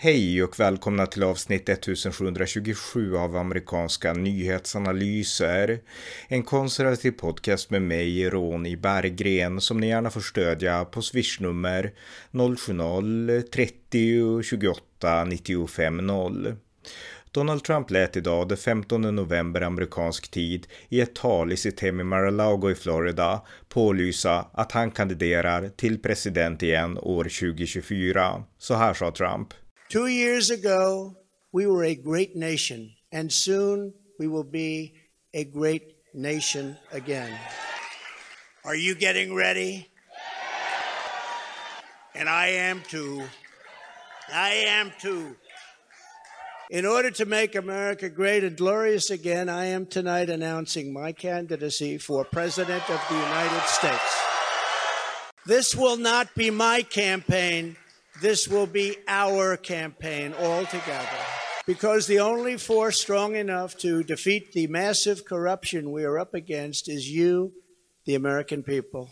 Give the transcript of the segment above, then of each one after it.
Hej och välkomna till avsnitt 1727 av amerikanska nyhetsanalyser. En konservativ podcast med mig, Ronny Berggren, som ni gärna får stödja på swishnummer 070-30 28 95 0. Donald Trump lät idag, den 15 november amerikansk tid, i ett tal i sitt hem i Mar-a-Lago i Florida pålysa att han kandiderar till president igen år 2024. Så här sa Trump. Two years ago, we were a great nation, and soon we will be a great nation again. Are you getting ready? And I am too. I am too. In order to make America great and glorious again, I am tonight announcing my candidacy for President of the United States. This will not be my campaign. This will be our campaign all together. Because the only force strong enough to defeat the massive corruption we are up against is you, the American people.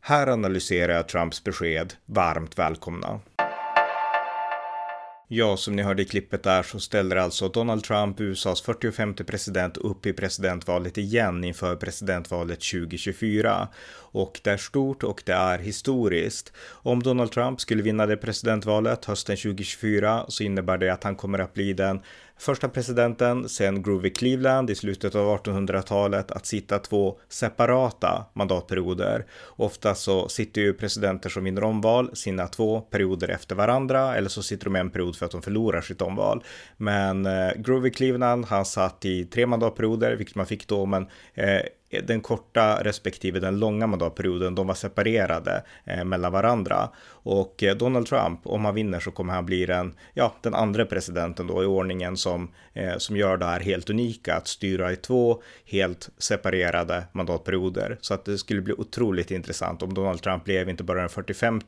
Här analyserar jag Trumps besked. Varmt välkomna. Ja, som ni hörde i klippet där så ställer alltså Donald Trump, USAs 45 president, upp i presidentvalet igen inför presidentvalet 2024. Och det är stort och det är historiskt. Om Donald Trump skulle vinna det presidentvalet hösten 2024 så innebär det att han kommer att bli den första presidenten sen Groovy Cleveland i slutet av 1800-talet att sitta två separata mandatperioder. Ofta så sitter ju presidenter som vinner omval sina två perioder efter varandra eller så sitter de en period för att de förlorar sitt omval. Men eh, Groovy Cleveland, han satt i tre mandatperioder, vilket man fick då, men eh, Eh, den korta respektive den långa mandatperioden, de var separerade eh, mellan varandra. Och eh, Donald Trump, om han vinner så kommer han bli den, ja, den andra presidenten då i ordningen som, eh, som gör det här helt unika, att styra i två helt separerade mandatperioder. Så att det skulle bli otroligt intressant om Donald Trump blev inte bara den 45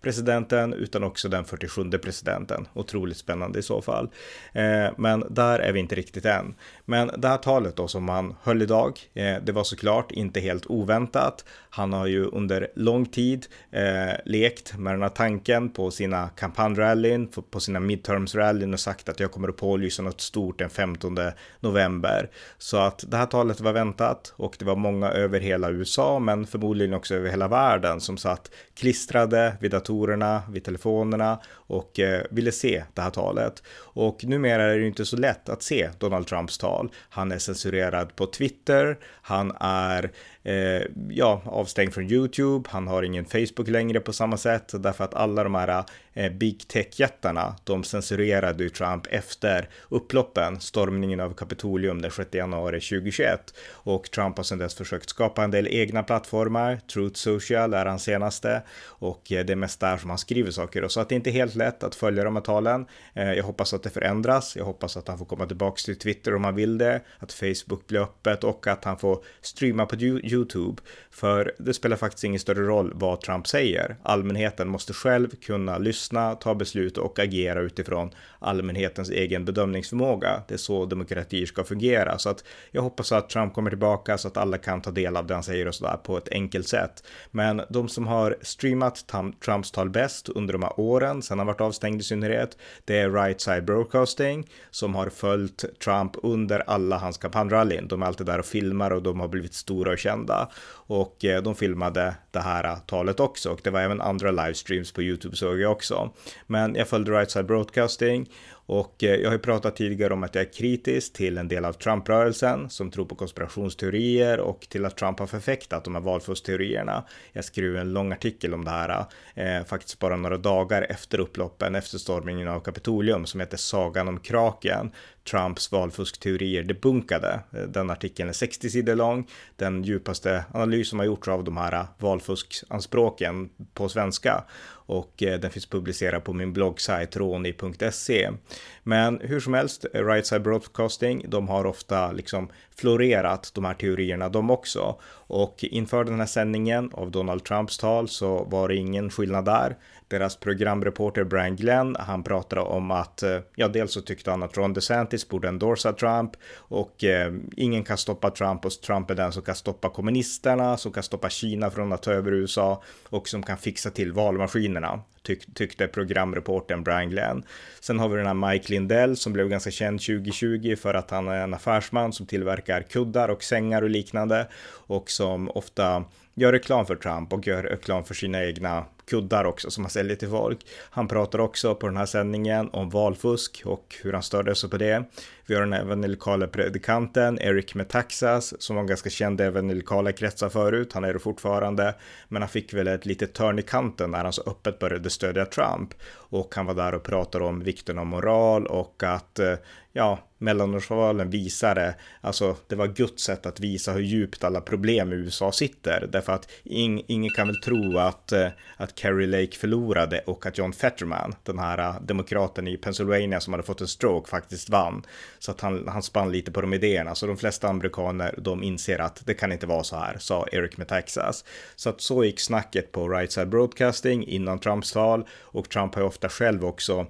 presidenten utan också den 47 presidenten. Otroligt spännande i så fall. Eh, men där är vi inte riktigt än. Men det här talet då som han höll idag, eh, det var var såklart inte helt oväntat. Han har ju under lång tid eh, lekt med den här tanken på sina kampanjrallyn, på sina midtermsrallyn och sagt att jag kommer att pålysa något stort den 15 november. Så att det här talet var väntat och det var många över hela USA, men förmodligen också över hela världen som satt klistrade vid datorerna, vid telefonerna och eh, ville se det här talet. Och numera är det ju inte så lätt att se Donald Trumps tal. Han är censurerad på Twitter, han han är eh, ja, avstängd från YouTube, han har ingen Facebook längre på samma sätt. Därför att alla de här Eh, big tech-jättarna, de censurerade ju Trump efter upploppen, stormningen av Kapitolium den 6 januari 2021 och Trump har sedan dess försökt skapa en del egna plattformar, Truth Social är hans senaste och eh, det är mest där som han skriver saker och så att det inte är helt lätt att följa de här talen. Eh, jag hoppas att det förändras. Jag hoppas att han får komma tillbaka till Twitter om han vill det, att Facebook blir öppet och att han får streama på YouTube. För det spelar faktiskt ingen större roll vad Trump säger. Allmänheten måste själv kunna lyssna, ta beslut och agera utifrån allmänhetens egen bedömningsförmåga. Det är så demokratier ska fungera. Så att jag hoppas att Trump kommer tillbaka så att alla kan ta del av det han säger och sådär på ett enkelt sätt. Men de som har streamat Trumps tal bäst under de här åren, sen han varit avstängd i synnerhet, det är Right Side Broadcasting som har följt Trump under alla hans kampanjrallyn. De är alltid där och filmar och de har blivit stora och kända. Och eh, de filmade det här talet också och det var även andra livestreams på YouTube såg jag också. Men jag följde Right Side Broadcasting och eh, jag har ju pratat tidigare om att jag är kritisk till en del av Trump-rörelsen som tror på konspirationsteorier och till att Trump har förfäktat de här valfuskteorierna. Jag skrev en lång artikel om det här, eh, faktiskt bara några dagar efter upploppen, efter stormningen av Kapitolium, som heter Sagan om kraken. Trumps valfuskteorier debunkade. Eh, den artikeln är 60 sidor lång, den djupaste analys som har gjorts av de här valfuskanspråken på svenska och eh, den finns publicerad på min bloggsajt roni.se. Men hur som helst, Right Side Broadcasting, de har ofta liksom florerat de här teorierna de också. Och inför den här sändningen av Donald Trumps tal så var det ingen skillnad där. Deras programreporter Brian Glenn, han pratade om att, eh, ja dels så tyckte han att Ron DeSantis borde endorsa Trump och eh, ingen kan stoppa Trump och Trump är den som kan stoppa kommunisterna, som kan stoppa Kina från att ta över USA och som kan fixa till valmaskinerna tyck, tyckte programreporten Brian Glenn. Sen har vi den här Mike Lindell som blev ganska känd 2020 för att han är en affärsman som tillverkar kuddar och sängar och liknande och som ofta gör reklam för Trump och gör reklam för sina egna kuddar också som han säljer till folk. Han pratar också på den här sändningen om valfusk och hur han störde sig på det. Vi har den evangelikala predikanten Eric Metaxas som var ganska känd i evangelikala kretsar förut. Han är det fortfarande, men han fick väl ett litet törn i kanten när han så öppet började stödja Trump och han var där och pratade om vikten av moral och att eh, ja, mellanårsvalen visade, alltså det var Guds sätt att visa hur djupt alla problem i USA sitter. Därför att ing, ingen kan väl tro att, eh, att Kerry Lake förlorade och att John Fetterman, den här eh, demokraten i Pennsylvania som hade fått en stroke, faktiskt vann. Så att han, han spann lite på de idéerna. Så de flesta amerikaner, de inser att det kan inte vara så här, sa Eric med Så att så gick snacket på Right Side Broadcasting innan Trumps val och Trump har ju ofta själv också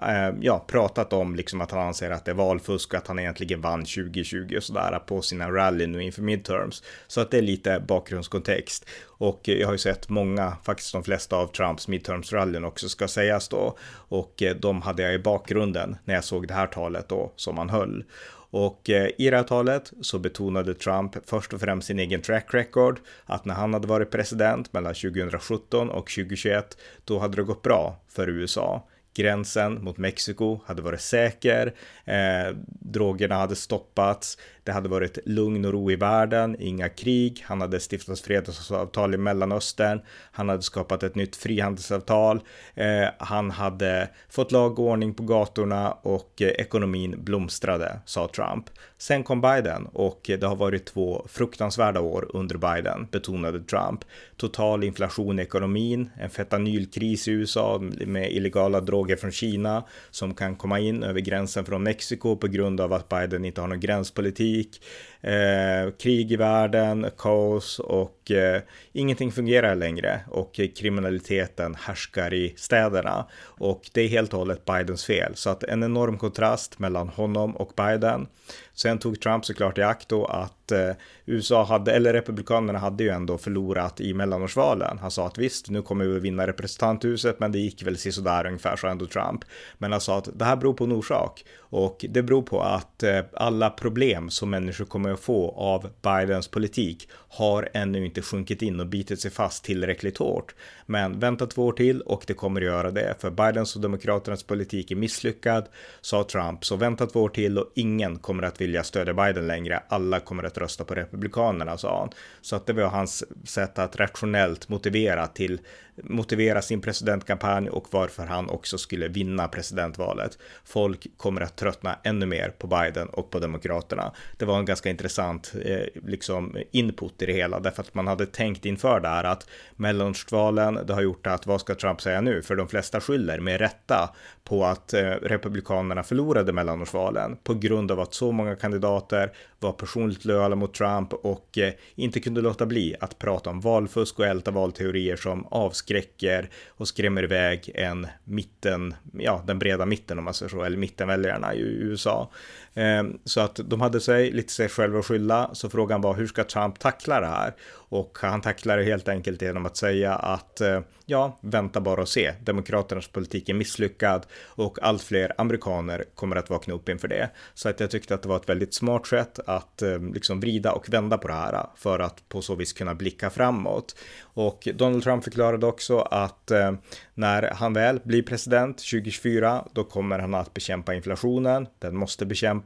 Ehm, ja, pratat om liksom att han anser att det är valfusk och att han egentligen vann 2020 och sådär på sina rally nu inför midterms. Så att det är lite bakgrundskontext. Och eh, jag har ju sett många, faktiskt de flesta av Trumps midterms-rallyn också ska sägas då. Och eh, de hade jag i bakgrunden när jag såg det här talet då som han höll. Och eh, i det här talet så betonade Trump först och främst sin egen track record, att när han hade varit president mellan 2017 och 2021, då hade det gått bra för USA gränsen mot Mexiko hade varit säker, eh, drogerna hade stoppats, det hade varit lugn och ro i världen, inga krig, han hade stiftat fredsavtal i Mellanöstern, han hade skapat ett nytt frihandelsavtal, eh, han hade fått lag och ordning på gatorna och eh, ekonomin blomstrade, sa Trump. Sen kom Biden och det har varit två fruktansvärda år under Biden, betonade Trump. Total inflation i ekonomin, en fentanylkris i USA med illegala droger från Kina som kan komma in över gränsen från Mexiko på grund av att Biden inte har någon gränspolitik musik eh, krig i världen, kaos och eh, ingenting fungerar längre och kriminaliteten härskar i städerna. Och det är helt och hållet Bidens fel. Så att en enorm kontrast mellan honom och Biden. Sen tog Trump såklart i akt då att eh, USA hade, eller Republikanerna hade ju ändå förlorat i mellanårsvalen. Han sa att visst, nu kommer vi vinna representanthuset, men det gick väl sådär ungefär, sa ändå Trump. Men han sa att det här beror på en orsak och det beror på att eh, alla problem som människor kommer att få av Bidens politik har ännu inte sjunkit in och bitit sig fast tillräckligt hårt. Men vänta två år till och det kommer att göra det, för Bidens och Demokraternas politik är misslyckad, sa Trump. Så vänta två år till och ingen kommer att vilja stödja Biden längre. Alla kommer att rösta på Republikanerna, sa han. Så att det var hans sätt att rationellt motivera till motivera sin presidentkampanj och varför han också skulle vinna presidentvalet. Folk kommer att tröttna ännu mer på Biden och på Demokraterna. Det var en ganska intressant eh, liksom input i det hela därför att man hade tänkt inför det här att mellanårsvalen, det har gjort att vad ska Trump säga nu? För de flesta skyller med rätta på att eh, republikanerna förlorade mellanårsvalen på grund av att så många kandidater var personligt lojala mot Trump och eh, inte kunde låta bli att prata om valfusk och älta valteorier som avskräcker och skrämmer iväg en mitten, ja, den breda mitten om man säger så, eller mittenväljarna i USA. Ehm, så att de hade sig lite sig själva att skylla, så frågan var hur ska Trump tackla det här? Och han tacklar det helt enkelt genom att säga att eh, ja, vänta bara och se. Demokraternas politik är misslyckad och allt fler amerikaner kommer att vakna upp inför det. Så att jag tyckte att det var ett väldigt smart sätt att ehm, liksom vrida och vända på det här eh, för att på så vis kunna blicka framåt. Och Donald Trump förklarade också att eh, när han väl blir president 2024, då kommer han att bekämpa inflationen. Den måste bekämpas.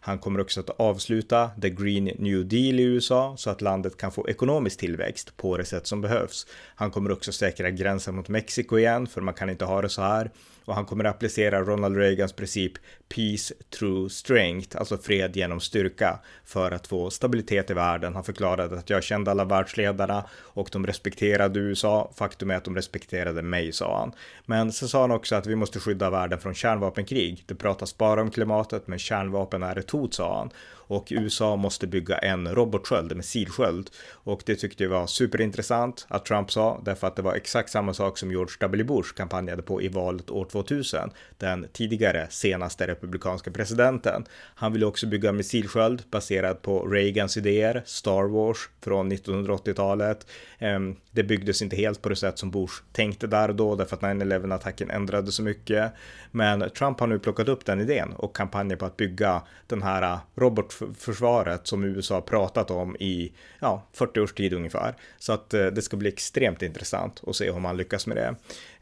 Han kommer också att avsluta the Green New Deal i USA så att landet kan få ekonomisk tillväxt på det sätt som behövs. Han kommer också säkra gränsen mot Mexiko igen, för man kan inte ha det så här och han kommer att applicera Ronald Reagans princip Peace through strength, alltså fred genom styrka. för att få stabilitet i världen. Han förklarade att jag kände alla världsledarna och de respekterade USA. Faktum är att de respekterade mig, sa han. Men så sa han också att vi måste skydda världen från kärnvapenkrig. Det pratas bara om klimatet, men kärnvapen är ett hot, sa han och USA måste bygga en robotsköld, en missilsköld. Och det tyckte jag var superintressant att Trump sa, därför att det var exakt samma sak som George W. Bush kampanjade på i valet år 2000, den tidigare senaste republikanska presidenten. Han ville också bygga en missilsköld baserad på Reagans idéer, Star Wars från 1980-talet. Ehm, det byggdes inte helt på det sätt som Bush tänkte där och då, därför att 9-11 attacken ändrade så mycket. Men Trump har nu plockat upp den idén och kampanjer på att bygga den här äh, robotförsvaret som USA pratat om i ja, 40 års tid ungefär. Så att äh, det ska bli extremt intressant att se om han lyckas med det.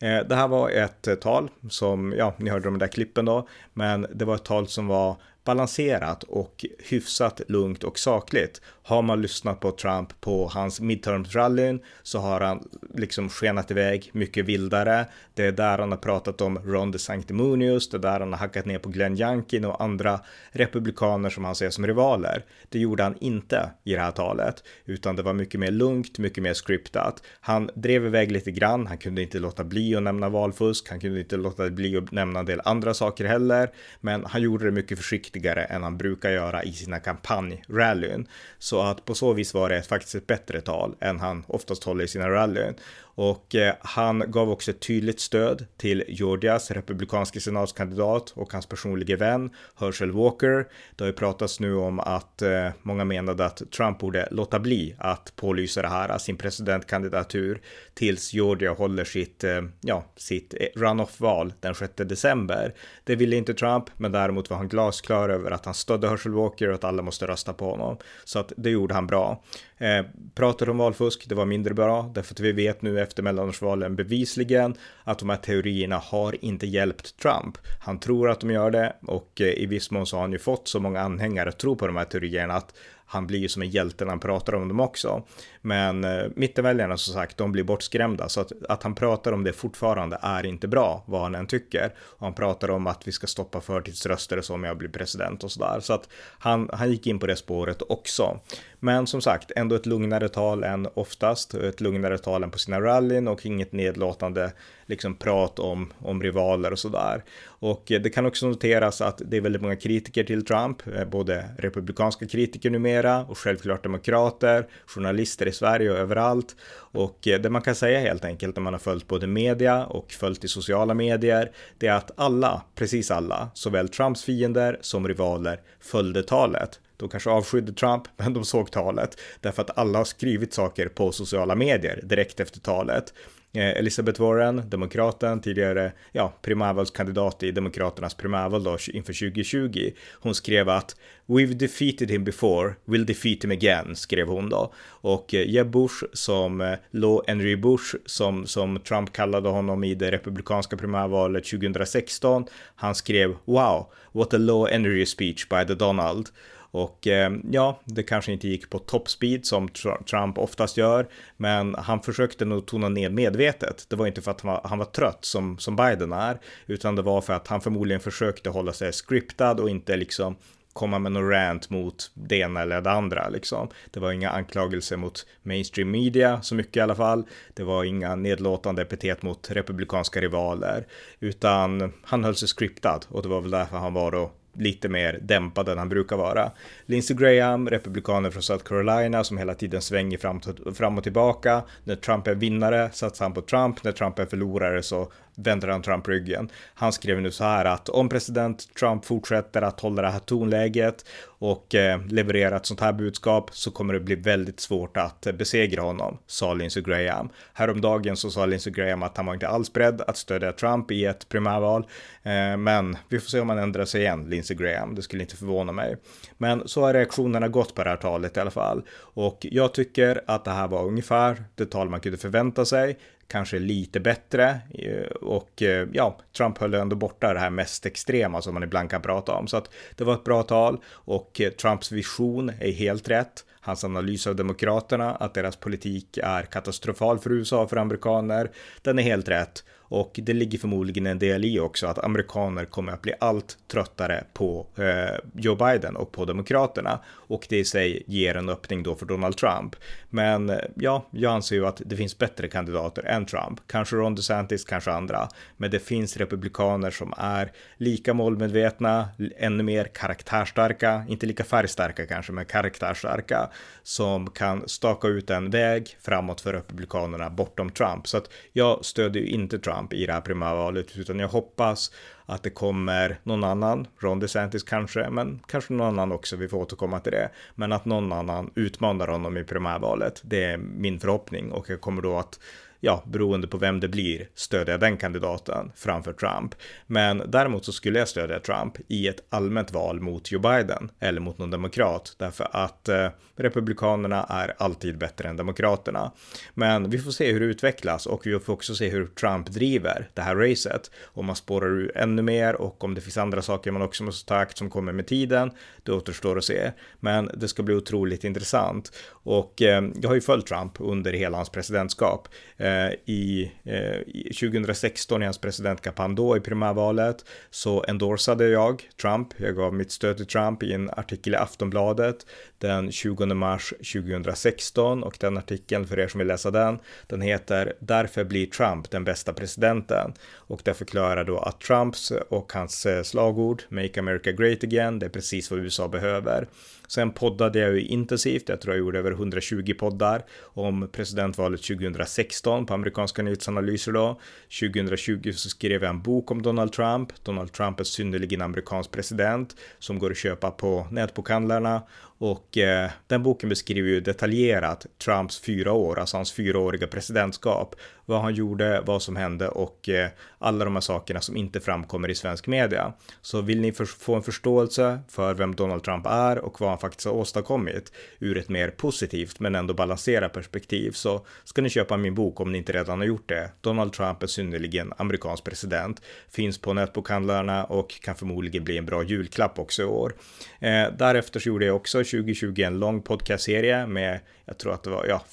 Äh, det här var ett tal som, ja, ni hörde de där klippen då, men det var ett tal som var balanserat och hyfsat lugnt och sakligt. Har man lyssnat på Trump på hans midtermsrallyn så har han liksom skenat iväg mycket vildare. Det är där han har pratat om Ron DeSanctimonious, det är där han har hackat ner på Glenn Youngkin och andra republikaner som han ser som rivaler. Det gjorde han inte i det här talet, utan det var mycket mer lugnt, mycket mer scriptat. Han drev iväg lite grann, han kunde inte låta bli att nämna valfusk, han kunde inte låta bli att nämna en del andra saker heller, men han gjorde det mycket försiktigt försiktigare än han brukar göra i sina kampanjrallyn. Så att på så vis var det faktiskt ett bättre tal än han oftast håller i sina rallyn. Och eh, han gav också ett tydligt stöd till Georgias republikanske senatskandidat och hans personliga vän Herschel Walker. Det har ju pratats nu om att eh, många menade att Trump borde låta bli att pålysa det här, sin presidentkandidatur tills Georgia håller sitt, eh, ja, sitt runoff-val den 6 december. Det ville inte Trump, men däremot var han glasklar över att han stödde Herschel Walker och att alla måste rösta på honom. Så att det gjorde han bra. Eh, pratar om valfusk, det var mindre bra, därför att vi vet nu efter mellanårsvalen bevisligen att de här teorierna har inte hjälpt Trump. Han tror att de gör det och eh, i viss mån så har han ju fått så många anhängare att tro på de här teorierna att han blir ju som en hjälte när han pratar om dem också. Men eh, mittenväljarna som sagt, de blir bortskrämda så att, att han pratar om det fortfarande är inte bra, vad han än tycker. Och han pratar om att vi ska stoppa förtidsröster och så om jag blir president och sådär. Så att han, han gick in på det spåret också. Men som sagt, ändå ett lugnare tal än oftast, ett lugnare tal än på sina rallyn och inget nedlåtande liksom prat om, om rivaler och sådär. Och eh, det kan också noteras att det är väldigt många kritiker till Trump, eh, både republikanska kritiker numera och självklart demokrater, journalister i Sverige och överallt. Och eh, det man kan säga helt enkelt när man har följt både media och följt i sociala medier, det är att alla, precis alla, såväl Trumps fiender som rivaler följde talet. De kanske avskydde Trump, men de såg talet därför att alla har skrivit saker på sociala medier direkt efter talet. Eh, Elizabeth Warren, demokraten, tidigare ja, primärvalskandidat i demokraternas primärval då inför 2020. Hon skrev att We've defeated him before, we'll defeat him again, skrev hon då. Och eh, Jeb Bush som eh, Law Henry Bush, som, som Trump kallade honom i det republikanska primärvalet 2016, han skrev Wow, what a law-henry speech by the Donald. Och eh, ja, det kanske inte gick på toppspeed som Trump oftast gör, men han försökte nog tona ner medvetet. Det var inte för att han var, han var trött som, som Biden är, utan det var för att han förmodligen försökte hålla sig scriptad och inte liksom komma med någon rant mot det ena eller det andra liksom. Det var inga anklagelser mot mainstream media så mycket i alla fall. Det var inga nedlåtande epitet mot republikanska rivaler, utan han höll sig scriptad och det var väl därför han var då lite mer dämpad än han brukar vara. Lindsey Graham, republikanen från South Carolina som hela tiden svänger fram, fram och tillbaka. När Trump är vinnare satsar han på Trump, när Trump är förlorare så vänder han Trump ryggen. Han skrev nu så här att om president Trump fortsätter att hålla det här tonläget och eh, leverera ett sånt här budskap så kommer det bli väldigt svårt att eh, besegra honom, sa Lindsey Graham. Häromdagen så sa Lindsey Graham att han var inte alls beredd att stödja Trump i ett primärval, eh, men vi får se om han ändrar sig igen, Lindsey Graham. Det skulle inte förvåna mig. Men så har reaktionerna gått på det här talet i alla fall. Och jag tycker att det här var ungefär det tal man kunde förvänta sig kanske lite bättre eh, och eh, ja, Trump höll ändå borta det här mest extrema som man ibland kan prata om. Så att det var ett bra tal och och eh, Trumps vision är helt rätt. hans analys av demokraterna, att deras politik är katastrofal för USA och för amerikaner, den är helt rätt. Och det ligger förmodligen en del i också att amerikaner kommer att bli allt tröttare på eh, Joe Biden och på demokraterna. Och det i sig ger en öppning då för Donald Trump. Men eh, ja, jag anser ju att det finns bättre kandidater än Trump. Kanske Ron DeSantis, kanske andra. Men det finns republikaner som är lika målmedvetna, ännu mer karaktärstarka, inte lika färgstarka kanske, men karaktärstarka, som kan staka ut en väg framåt för republikanerna bortom Trump. Så att jag stödjer ju inte Trump Trump i det här primärvalet, utan jag hoppas att det kommer någon annan, Ron DeSantis kanske, men kanske någon annan också, vi får återkomma till det. Men att någon annan utmanar honom i primärvalet, det är min förhoppning och jag kommer då att ja, beroende på vem det blir, stödja den kandidaten framför Trump. Men däremot så skulle jag stödja Trump i ett allmänt val mot Joe Biden eller mot någon demokrat därför att eh, republikanerna är alltid bättre än demokraterna. Men vi får se hur det utvecklas och vi får också se hur Trump driver det här racet. Om man spårar ur ännu mer och om det finns andra saker man också måste ta akt som kommer med tiden, det återstår att se. Men det ska bli otroligt intressant och eh, jag har ju följt Trump under hela hans presidentskap. Eh, Eh, i, eh, 2016 i hans presidentkampanj då i primärvalet så endorsade jag Trump. Jag gav mitt stöd till Trump i en artikel i Aftonbladet den 20 mars 2016 och den artikeln för er som vill läsa den, den heter Därför blir Trump den bästa presidenten och där förklarar då att Trumps och hans eh, slagord Make America Great Again, det är precis vad USA behöver. Sen poddade jag ju intensivt, jag tror jag gjorde över 120 poddar om presidentvalet 2016 på amerikanska nyhetsanalyser då. 2020 så skrev jag en bok om Donald Trump. Donald Trump är synnerligen amerikansk president som går att köpa på nätbokhandlarna och eh, den boken beskriver ju detaljerat Trumps fyra år, alltså hans fyraåriga presidentskap. Vad han gjorde, vad som hände och eh, alla de här sakerna som inte framkommer i svensk media. Så vill ni för, få en förståelse för vem Donald Trump är och vad han faktiskt har åstadkommit ur ett mer positivt men ändå balanserat perspektiv så ska ni köpa min bok om ni inte redan har gjort det. Donald Trump är synnerligen amerikansk president, finns på nätbokhandlarna och kan förmodligen bli en bra julklapp också i år. Eh, därefter så gjorde jag också 2020 en lång podcastserie med, jag tror att det var ja,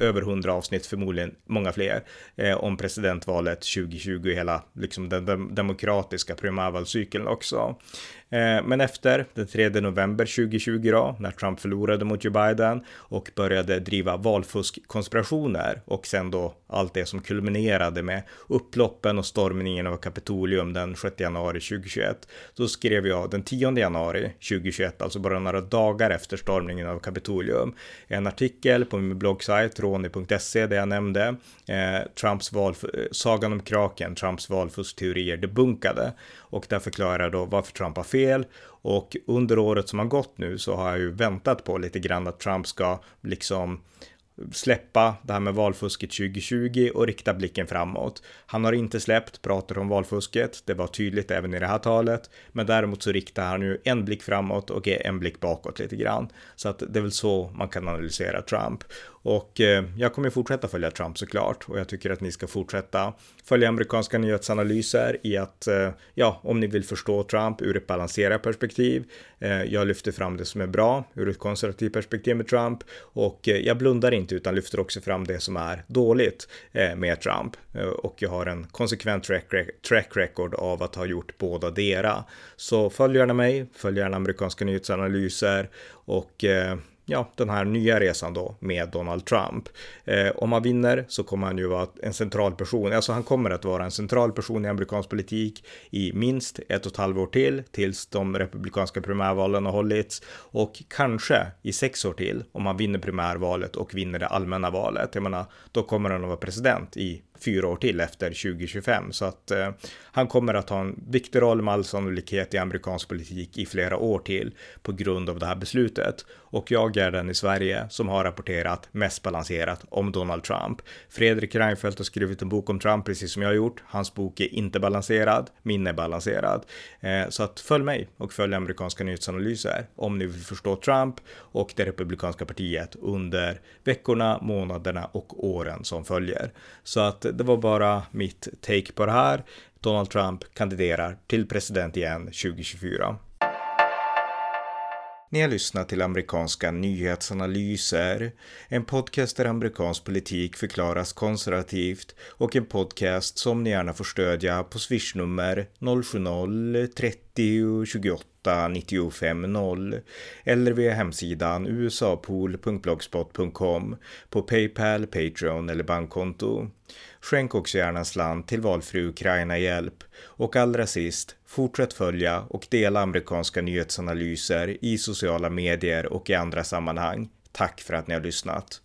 över 100 avsnitt, förmodligen många fler, eh, om presidentvalet 2020, hela liksom den demokratiska primärvalscykeln också. Eh, men efter den 3 november 2020 då, när Trump förlorade mot Joe Biden och började driva valfuskkonspirationer och sen då allt det som kulminerade med upploppen och stormningen av Kapitolium den 6 januari 2021. Då skrev jag den 10 januari 2021, alltså bara några dagar efter stormningen av Kapitolium, en artikel på min bloggsajt roni.se där jag nämnde eh, Trumps val, sagan om kraken, Trumps valfuskteorier debunkade och där förklarar jag då varför Trump har fel och under året som har gått nu så har jag ju väntat på lite grann att Trump ska liksom släppa det här med valfusket 2020 och rikta blicken framåt. Han har inte släppt pratar om valfusket, det var tydligt även i det här talet, men däremot så riktar han ju en blick framåt och en blick bakåt lite grann. Så att det är väl så man kan analysera Trump. Och eh, jag kommer fortsätta följa Trump såklart och jag tycker att ni ska fortsätta följa amerikanska nyhetsanalyser i att, eh, ja, om ni vill förstå Trump ur ett balanserat perspektiv. Eh, jag lyfter fram det som är bra ur ett konservativt perspektiv med Trump och jag blundar inte utan lyfter också fram det som är dåligt med Trump och jag har en konsekvent track record av att ha gjort båda dera. Så följ gärna mig, följ gärna amerikanska nyhetsanalyser och ja, den här nya resan då med Donald Trump. Eh, om han vinner så kommer han ju vara en central person, alltså han kommer att vara en central person i amerikansk politik i minst ett och ett halvt år till tills de republikanska primärvalen har hållits och kanske i sex år till om han vinner primärvalet och vinner det allmänna valet. Jag menar, då kommer han att vara president i fyra år till efter 2025 så att eh, han kommer att ha en viktig roll med all sannolikhet i amerikansk politik i flera år till på grund av det här beslutet och jag är den i Sverige som har rapporterat mest balanserat om Donald Trump. Fredrik Reinfeldt har skrivit en bok om Trump precis som jag har gjort. Hans bok är inte balanserad, min är balanserad. Eh, så att följ mig och följ amerikanska nyhetsanalyser om ni vill förstå Trump och det republikanska partiet under veckorna, månaderna och åren som följer. Så att det var bara mitt take på det här. Donald Trump kandiderar till president igen 2024. Ni har lyssnat till amerikanska nyhetsanalyser, en podcast där amerikansk politik förklaras konservativt och en podcast som ni gärna får stödja på swishnummer 90 28 95 0 eller via hemsidan usapool.blogspot.com på Paypal, Patreon eller bankkonto. Skänk också gärna en slant till valfri Ukraina-hjälp. Och allra sist, fortsätt följa och dela amerikanska nyhetsanalyser i sociala medier och i andra sammanhang. Tack för att ni har lyssnat.